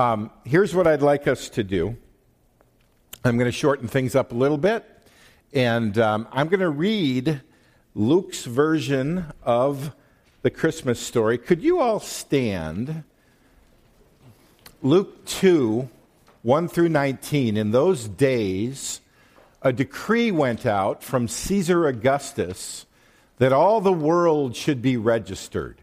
Um, here's what I'd like us to do I'm going to shorten things up a little bit, and um, I'm going to read Luke's version of the Christmas story. Could you all stand? Luke 2 1 through 19. In those days, a decree went out from Caesar Augustus that all the world should be registered.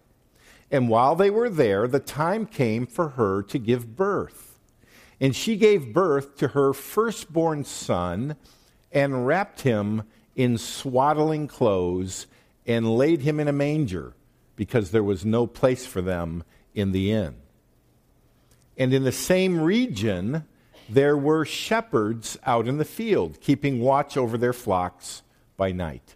And while they were there, the time came for her to give birth. And she gave birth to her firstborn son and wrapped him in swaddling clothes and laid him in a manger because there was no place for them in the inn. And in the same region, there were shepherds out in the field, keeping watch over their flocks by night.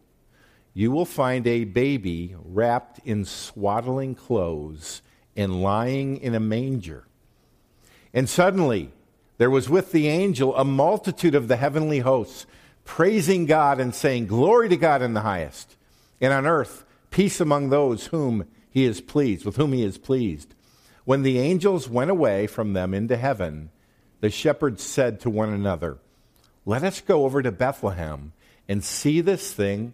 you will find a baby wrapped in swaddling clothes and lying in a manger. And suddenly there was with the angel a multitude of the heavenly hosts, praising God and saying, Glory to God in the highest, and on earth peace among those whom he is pleased, with whom he is pleased. When the angels went away from them into heaven, the shepherds said to one another, Let us go over to Bethlehem and see this thing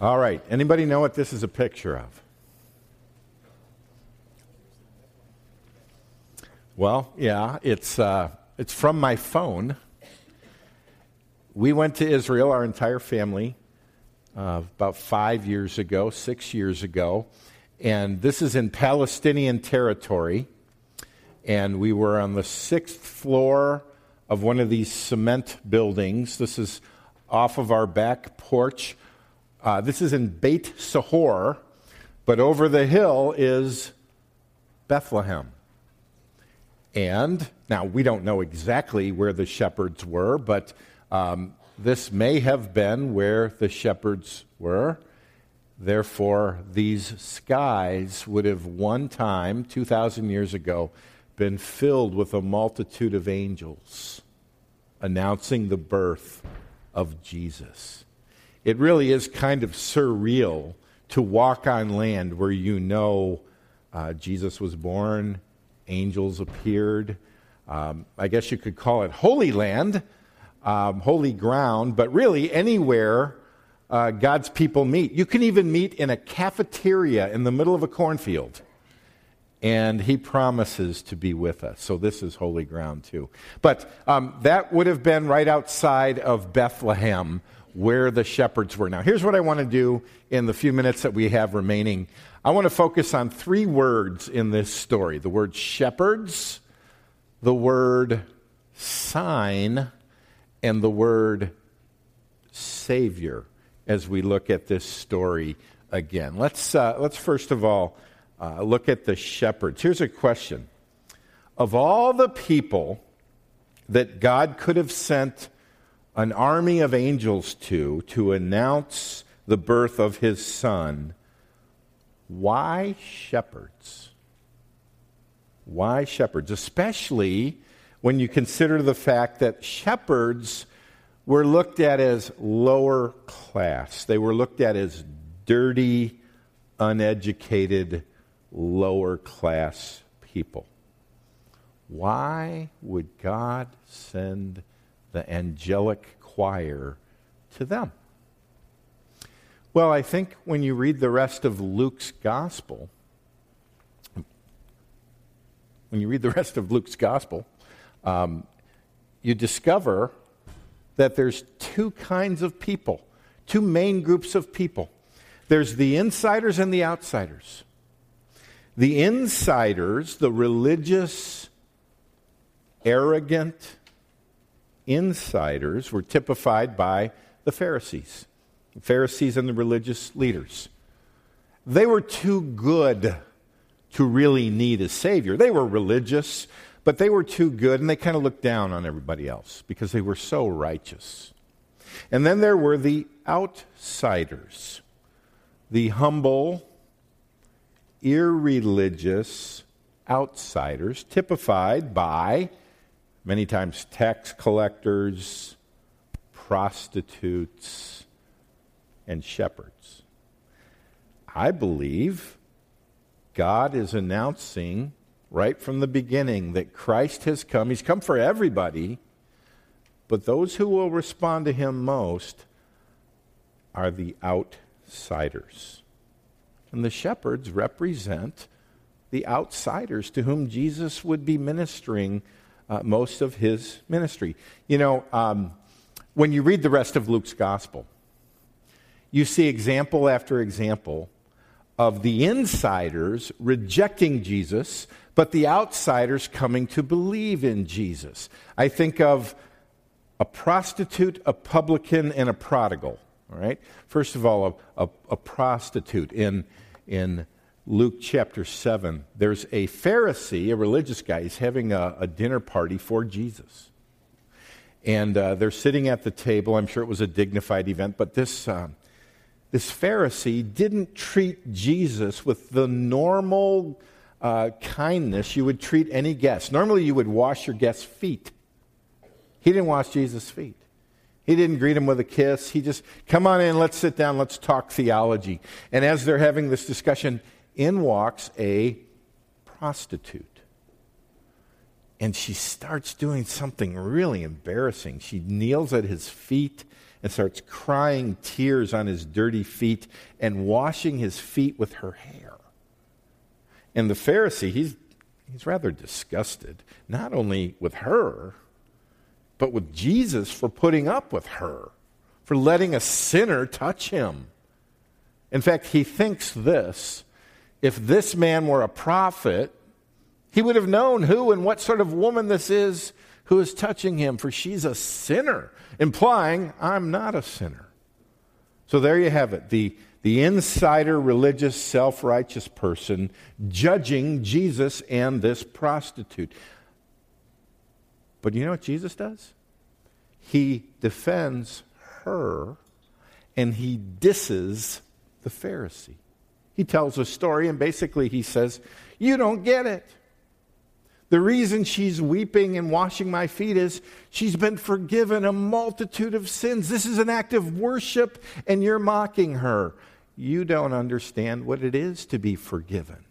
All right. Anybody know what this is a picture of? Well, yeah, it's, uh, it's from my phone. We went to Israel, our entire family, uh, about five years ago, six years ago. And this is in Palestinian territory. And we were on the sixth floor of one of these cement buildings. This is off of our back porch uh, this is in Beit Sahor, but over the hill is Bethlehem. And now we don't know exactly where the shepherds were, but um, this may have been where the shepherds were. Therefore, these skies would have one time, 2,000 years ago, been filled with a multitude of angels announcing the birth of Jesus it really is kind of surreal to walk on land where you know uh, Jesus was born, angels appeared. Um, I guess you could call it holy land, um, holy ground, but really anywhere uh, God's people meet. You can even meet in a cafeteria in the middle of a cornfield. And he promises to be with us. So this is holy ground too. But um, that would have been right outside of Bethlehem where the shepherds were. Now, here's what I want to do in the few minutes that we have remaining. I want to focus on three words in this story the word shepherds, the word sign, and the word savior as we look at this story again. Let's, uh, let's first of all uh, look at the shepherds. Here's a question Of all the people that God could have sent an army of angels to to announce the birth of his son. Why shepherds? Why shepherds? Especially when you consider the fact that shepherds were looked at as lower class. They were looked at as dirty, uneducated, lower class people. Why would God send the angelic choir to them? Well, I think when you read the rest of Luke's gospel, when you read the rest of Luke's gospel, um, you discover that there's two kinds of people, two main groups of people. There's the insiders and the outsiders. The insiders, the religious, arrogant insiders, were typified by the Pharisees, the Pharisees and the religious leaders. They were too good to really need a Savior. They were religious, but they were too good, and they kind of looked down on everybody else because they were so righteous. And then there were the outsiders, the humble, irreligious outsiders, typified by many times tax collectors, prostitutes, and shepherds. I believe God is announcing right from the beginning that Christ has come. He's come for everybody, but those who will respond to him most are the outsiders. And the shepherds represent the outsiders to whom Jesus would be ministering uh, most of his ministry. You know, um, when you read the rest of Luke's gospel, you see example after example of the insiders rejecting Jesus, but the outsiders coming to believe in Jesus. I think of a prostitute, a publican, and a prodigal. All right? First of all, a, a, a prostitute. In, in Luke chapter 7, there's a Pharisee, a religious guy, he's having a, a dinner party for Jesus. And uh, they're sitting at the table. I'm sure it was a dignified event, but this, uh, this Pharisee didn't treat Jesus with the normal uh, kindness you would treat any guest. Normally, you would wash your guest's feet. He didn't wash Jesus' feet. He didn't greet him with a kiss. He just, come on in, let's sit down, let's talk theology. And as they're having this discussion, in walks a prostitute. And she starts doing something really embarrassing. She kneels at his feet and starts crying tears on his dirty feet and washing his feet with her hair. And the Pharisee, he's, he's rather disgusted, not only with her, but with Jesus for putting up with her, for letting a sinner touch him. In fact, he thinks this if this man were a prophet, he would have known who and what sort of woman this is who is touching him, for she's a sinner, implying, I'm not a sinner. So there you have it the, the insider religious, self righteous person judging Jesus and this prostitute. But you know what Jesus does? He defends her and he disses the Pharisee. He tells a story and basically he says, You don't get it. The reason she's weeping and washing my feet is she's been forgiven a multitude of sins. This is an act of worship, and you're mocking her. You don't understand what it is to be forgiven.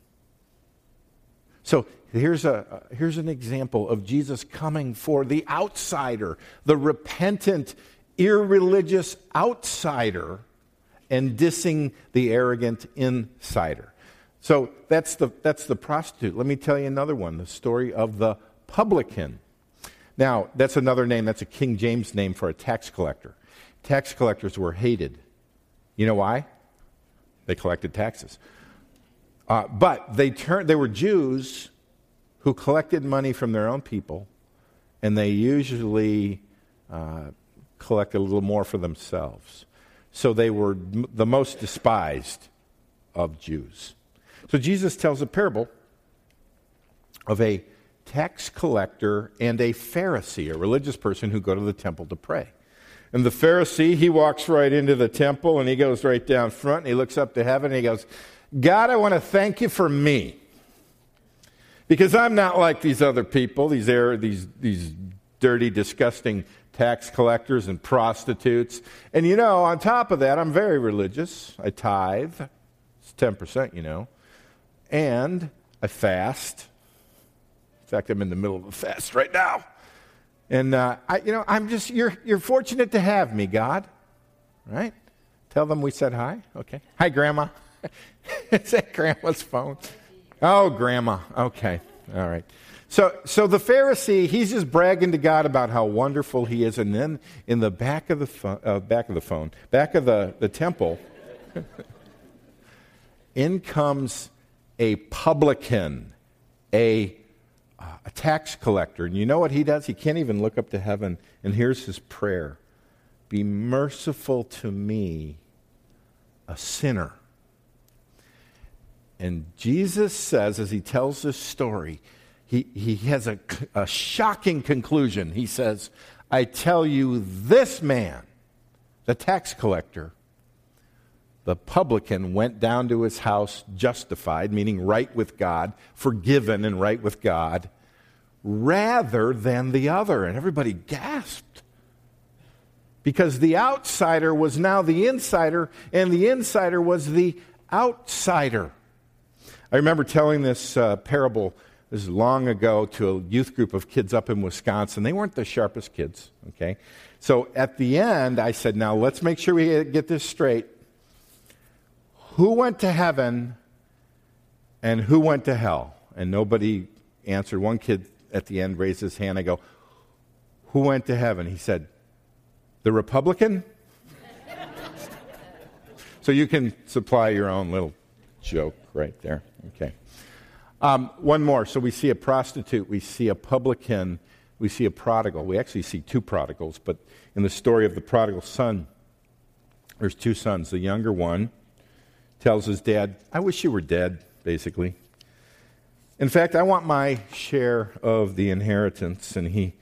So here's, a, here's an example of Jesus coming for the outsider, the repentant, irreligious outsider, and dissing the arrogant insider. So that's the, that's the prostitute. Let me tell you another one the story of the publican. Now, that's another name, that's a King James name for a tax collector. Tax collectors were hated. You know why? They collected taxes. Uh, but they, turned, they were Jews who collected money from their own people, and they usually uh, collected a little more for themselves. So they were the most despised of Jews. So Jesus tells a parable of a tax collector and a Pharisee, a religious person who go to the temple to pray. And the Pharisee, he walks right into the temple and he goes right down front and he looks up to heaven and he goes, God, I want to thank you for me. Because I'm not like these other people, these, air, these, these dirty, disgusting tax collectors and prostitutes. And you know, on top of that, I'm very religious. I tithe, it's 10%, you know. And I fast. In fact, I'm in the middle of a fast right now. And, uh, I, you know, I'm just, you're, you're fortunate to have me, God. Right? Tell them we said hi. Okay. Hi, Grandma. Is that Grandma's phone? Oh, Grandma. Okay. All right. So, so the Pharisee, he's just bragging to God about how wonderful he is. And then in the back of the, phone, uh, back of the phone, back of the, the temple, in comes a publican, a, uh, a tax collector. And you know what he does? He can't even look up to heaven. And here's his prayer Be merciful to me, a sinner. And Jesus says, as he tells this story, he, he has a, a shocking conclusion. He says, I tell you, this man, the tax collector, the publican went down to his house justified, meaning right with God, forgiven and right with God, rather than the other. And everybody gasped. Because the outsider was now the insider, and the insider was the outsider. I remember telling this uh, parable this is long ago to a youth group of kids up in Wisconsin. They weren't the sharpest kids, okay? So at the end, I said, now let's make sure we get this straight. Who went to heaven and who went to hell? And nobody answered. One kid at the end raised his hand. I go, Who went to heaven? He said, The Republican? so you can supply your own little joke right there. Okay. Um, one more. So we see a prostitute, we see a publican, we see a prodigal. We actually see two prodigals, but in the story of the prodigal son, there's two sons. The younger one tells his dad, I wish you were dead, basically. In fact, I want my share of the inheritance. And he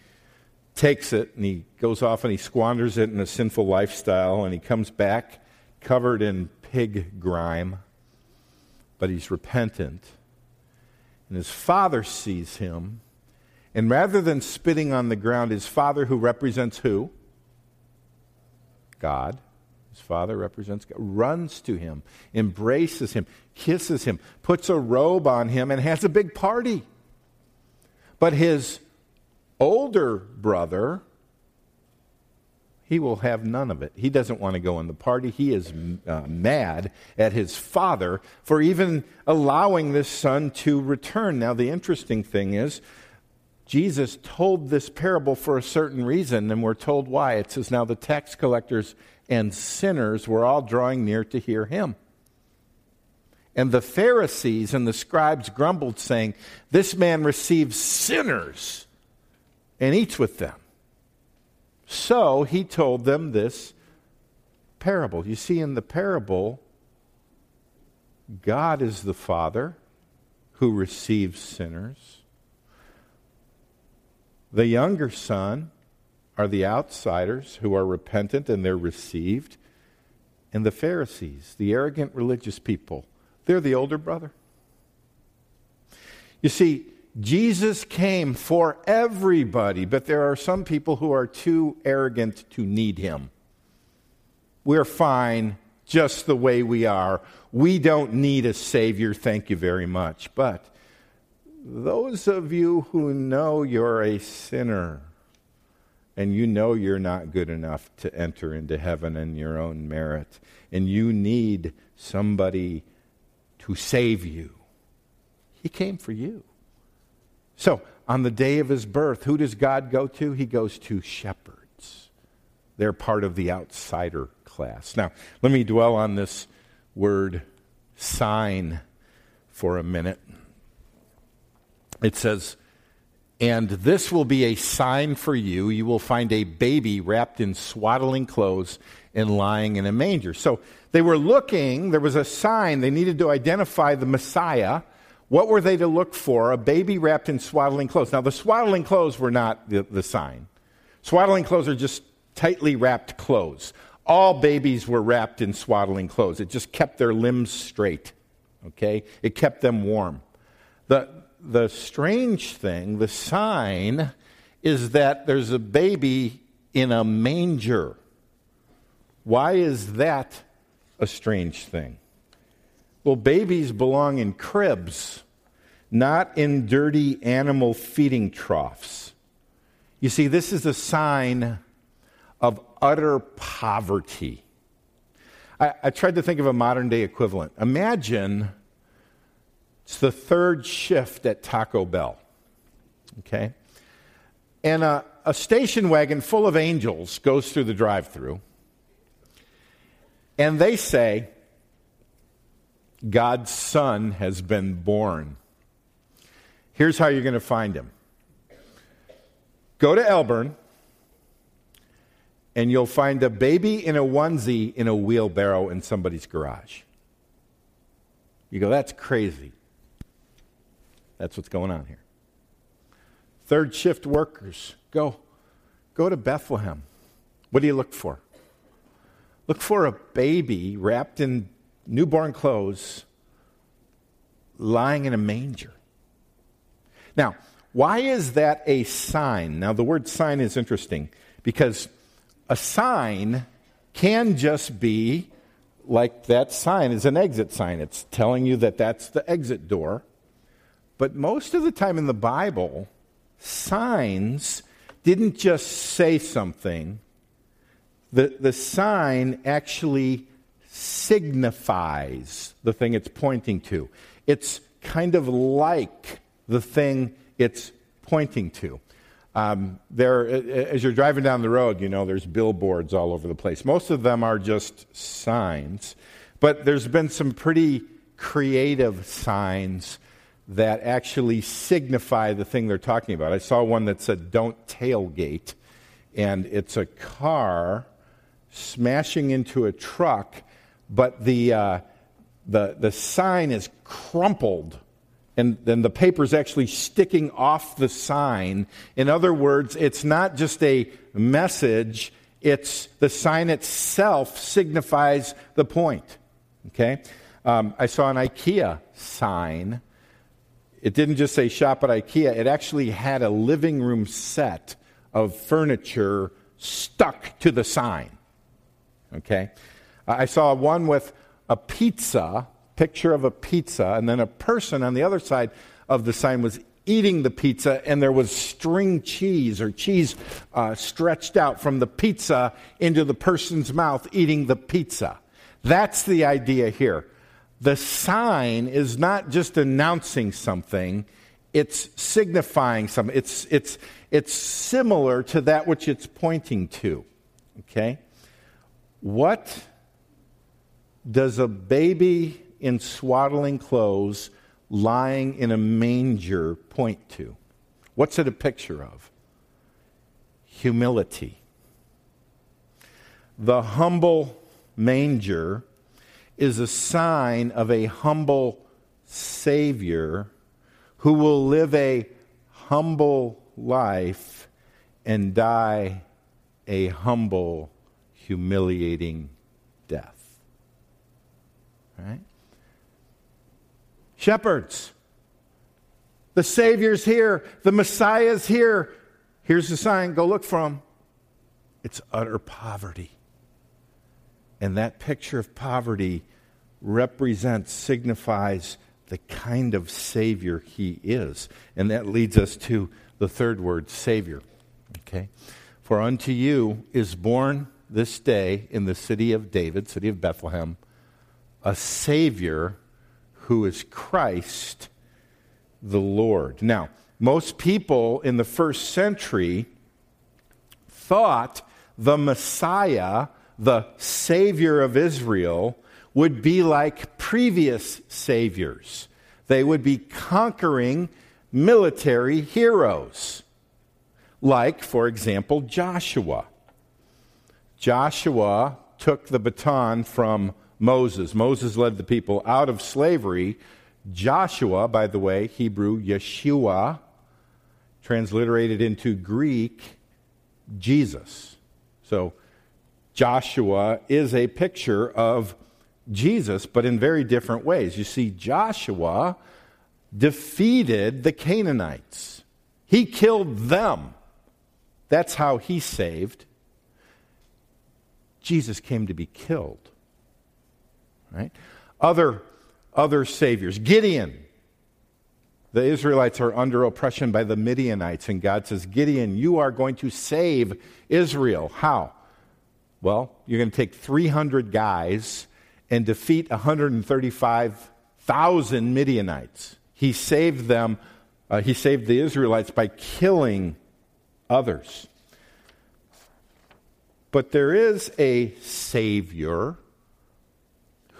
takes it and he goes off and he squanders it in a sinful lifestyle and he comes back covered in pig grime but he's repentant. And his father sees him. And rather than spitting on the ground, his father, who represents who? God. His father represents God, runs to him, embraces him, kisses him, puts a robe on him, and has a big party. But his older brother he will have none of it. He doesn't want to go in the party. He is uh, mad at his father for even allowing this son to return. Now, the interesting thing is, Jesus told this parable for a certain reason, and we're told why. It says, Now the tax collectors and sinners were all drawing near to hear him. And the Pharisees and the scribes grumbled, saying, This man receives sinners and eats with them. So he told them this parable. You see, in the parable, God is the Father who receives sinners. The younger son are the outsiders who are repentant and they're received. And the Pharisees, the arrogant religious people, they're the older brother. You see, Jesus came for everybody, but there are some people who are too arrogant to need him. We're fine just the way we are. We don't need a Savior, thank you very much. But those of you who know you're a sinner and you know you're not good enough to enter into heaven in your own merit, and you need somebody to save you, He came for you. So, on the day of his birth, who does God go to? He goes to shepherds. They're part of the outsider class. Now, let me dwell on this word sign for a minute. It says, and this will be a sign for you. You will find a baby wrapped in swaddling clothes and lying in a manger. So they were looking, there was a sign. They needed to identify the Messiah. What were they to look for? A baby wrapped in swaddling clothes. Now, the swaddling clothes were not the, the sign. Swaddling clothes are just tightly wrapped clothes. All babies were wrapped in swaddling clothes. It just kept their limbs straight, okay? It kept them warm. The, the strange thing, the sign, is that there's a baby in a manger. Why is that a strange thing? Well, babies belong in cribs, not in dirty animal feeding troughs. You see, this is a sign of utter poverty. I, I tried to think of a modern day equivalent. Imagine it's the third shift at Taco Bell. Okay? And a, a station wagon full of angels goes through the drive through. And they say, God's Son has been born. Here's how you're going to find him go to Elburn, and you'll find a baby in a onesie in a wheelbarrow in somebody's garage. You go, that's crazy. That's what's going on here. Third shift workers, go. Go to Bethlehem. What do you look for? Look for a baby wrapped in newborn clothes lying in a manger. Now, why is that a sign? Now, the word sign is interesting because a sign can just be like that sign is an exit sign. It's telling you that that's the exit door. But most of the time in the Bible, signs didn't just say something, the, the sign actually signifies the thing it's pointing to. It's kind of like the thing it's pointing to. Um, there, as you're driving down the road, you know, there's billboards all over the place. Most of them are just signs, but there's been some pretty creative signs that actually signify the thing they're talking about. I saw one that said, Don't tailgate, and it's a car smashing into a truck, but the, uh, the, the sign is crumpled and then the paper's actually sticking off the sign. In other words, it's not just a message, it's the sign itself signifies the point. Okay? Um, I saw an IKEA sign. It didn't just say shop at IKEA, it actually had a living room set of furniture stuck to the sign. Okay? I saw one with a pizza picture of a pizza, and then a person on the other side of the sign was eating the pizza, and there was string cheese or cheese uh, stretched out from the pizza into the person's mouth eating the pizza. That's the idea here. The sign is not just announcing something, it's signifying something. It's, it's, it's similar to that which it's pointing to. Okay? What does a baby in swaddling clothes lying in a manger point to? What's it a picture of? Humility. The humble manger is a sign of a humble Savior who will live a humble life and die a humble, humiliating death. Right? Shepherds. The Savior's here. The Messiah's here. Here's the sign. Go look for him. It's utter poverty. And that picture of poverty represents, signifies the kind of Savior he is. And that leads us to the third word, Savior. Okay? For unto you is born this day in the city of David, city of Bethlehem, a Savior who is Christ the Lord. Now, most people in the first century thought the Messiah, the Savior of Israel, would be like previous Saviors. They would be conquering military heroes, like, for example, Joshua. Joshua took the baton from Moses. Moses led the people out of slavery. Joshua, by the way, Hebrew, Yeshua, transliterated into Greek, Jesus. So Joshua is a picture of Jesus, but in very different ways. You see, Joshua defeated the Canaanites. He killed them. That's how he saved. Jesus came to be killed. Right? Other, other saviors. Gideon. The Israelites are under oppression by the Midianites, and God says, Gideon, you are going to save Israel. How? Well, you're going to take 300 guys and defeat 135,000 Midianites. He saved them, uh, he saved the Israelites by killing others. But there is a Savior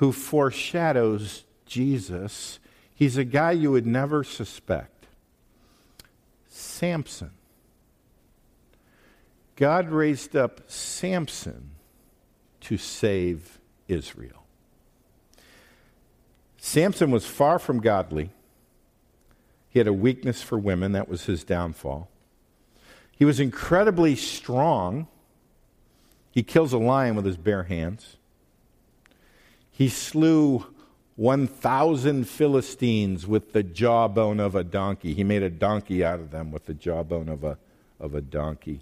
who foreshadows Jesus. He's a guy you would never suspect Samson. God raised up Samson to save Israel. Samson was far from godly. He had a weakness for women, that was his downfall. He was incredibly strong. He kills a lion with his bare hands. He slew 1,000 Philistines with the jawbone of a donkey. He made a donkey out of them with the jawbone of a, of a donkey.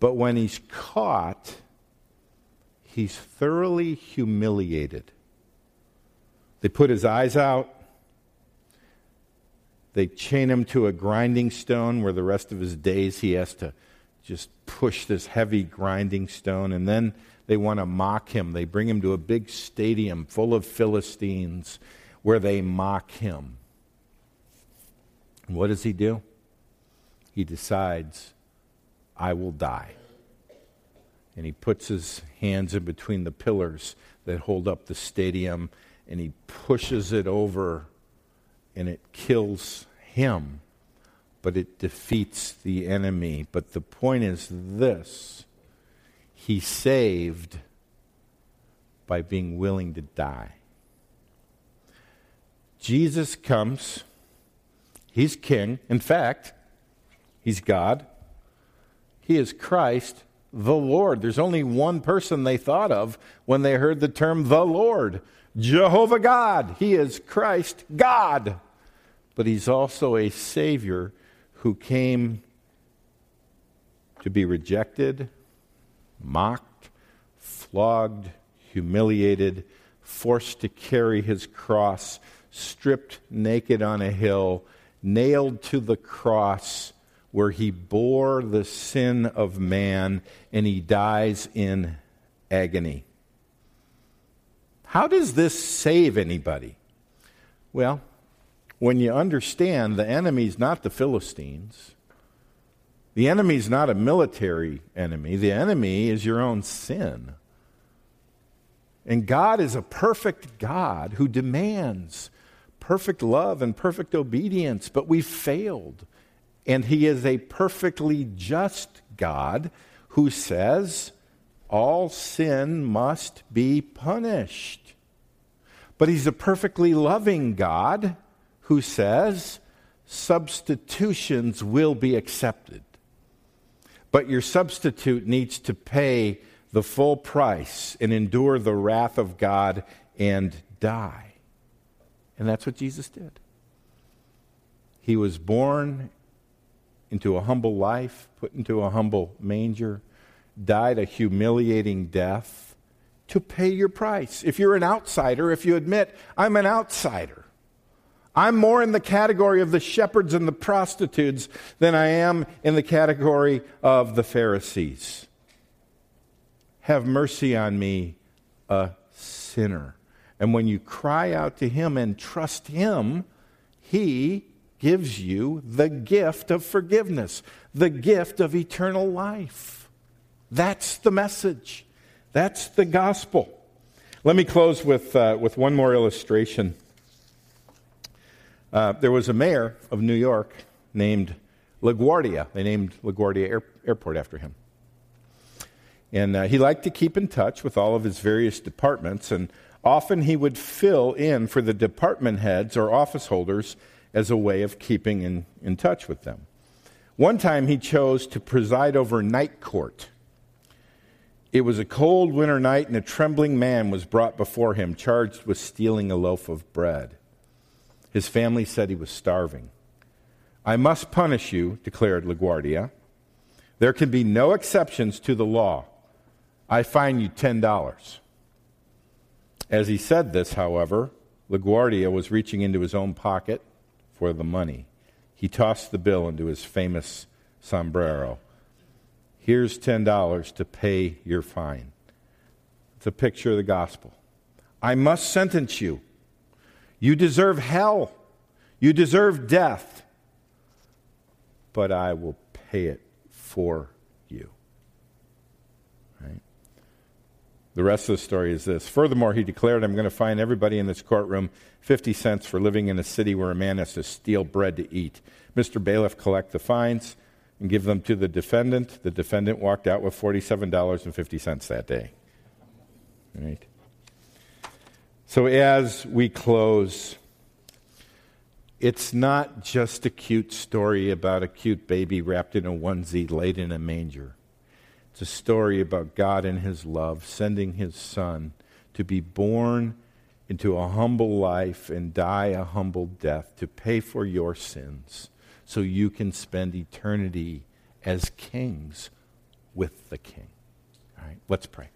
But when he's caught, he's thoroughly humiliated. They put his eyes out. They chain him to a grinding stone where the rest of his days he has to just push this heavy grinding stone. And then they want to mock him. They bring him to a big stadium full of Philistines where they mock him. What does he do? He decides, I will die. And he puts his hands in between the pillars that hold up the stadium and he pushes it over and it kills him, but it defeats the enemy. But the point is this he saved by being willing to die. Jesus comes, he's king. In fact, he's God. He is Christ, the Lord. There's only one person they thought of when they heard the term the Lord Jehovah God. He is Christ, God. But he's also a Savior who came to be rejected, mocked, flogged, humiliated, forced to carry his cross, stripped naked on a hill, nailed to the cross where he bore the sin of man and he dies in agony. How does this save anybody? Well, when you understand the enemy's not the Philistines, the enemy is not a military enemy, the enemy is your own sin. And God is a perfect God who demands perfect love and perfect obedience, but we failed. And He is a perfectly just God who says all sin must be punished. But he's a perfectly loving God who says substitutions will be accepted. But your substitute needs to pay the full price and endure the wrath of God and die. And that's what Jesus did. He was born into a humble life, put into a humble manger, died a humiliating death to pay your price. If you're an outsider, if you admit, I'm an outsider, I'm more in the category of the shepherds and the prostitutes than I am in the category of the Pharisees. Have mercy on me, a sinner. And when you cry out to Him and trust Him, He gives you the gift of forgiveness, the gift of eternal life. That's the message. That's the gospel. Let me close with, uh, with one more illustration. Uh, there was a mayor of New York named LaGuardia. They named LaGuardia Air- Airport after him. And uh, he liked to keep in touch with all of his various departments, and often he would fill in for the department heads or office holders as a way of keeping in, in touch with them. One time he chose to preside over night court it was a cold winter night, and a trembling man was brought before him, charged with stealing a loaf of bread. His family said he was starving. I must punish you, declared LaGuardia. There can be no exceptions to the law. I fine you $10. As he said this, however, LaGuardia was reaching into his own pocket for the money. He tossed the bill into his famous sombrero. Here's $10 to pay your fine. It's a picture of the gospel. I must sentence you. You deserve hell. You deserve death. But I will pay it for you. Right? The rest of the story is this. Furthermore, he declared, I'm going to fine everybody in this courtroom 50 cents for living in a city where a man has to steal bread to eat. Mr. Bailiff, collect the fines and give them to the defendant. The defendant walked out with $47.50 that day. Right? So as we close, it's not just a cute story about a cute baby wrapped in a onesie laid in a manger. It's a story about God and His love, sending His Son to be born into a humble life and die a humble death to pay for your sins so you can spend eternity as kings with the King. All right, let's pray.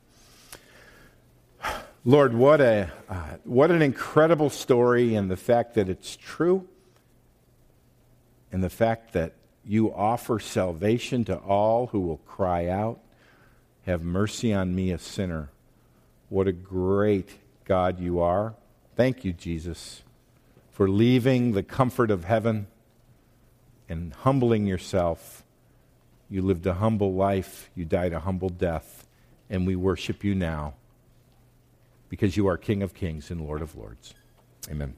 Lord, what, a, uh, what an incredible story, and the fact that it's true, and the fact that you offer salvation to all who will cry out, Have mercy on me, a sinner. What a great God you are. Thank you, Jesus, for leaving the comfort of heaven and humbling yourself. You lived a humble life, you died a humble death, and we worship you now because you are King of kings and Lord of lords. Amen.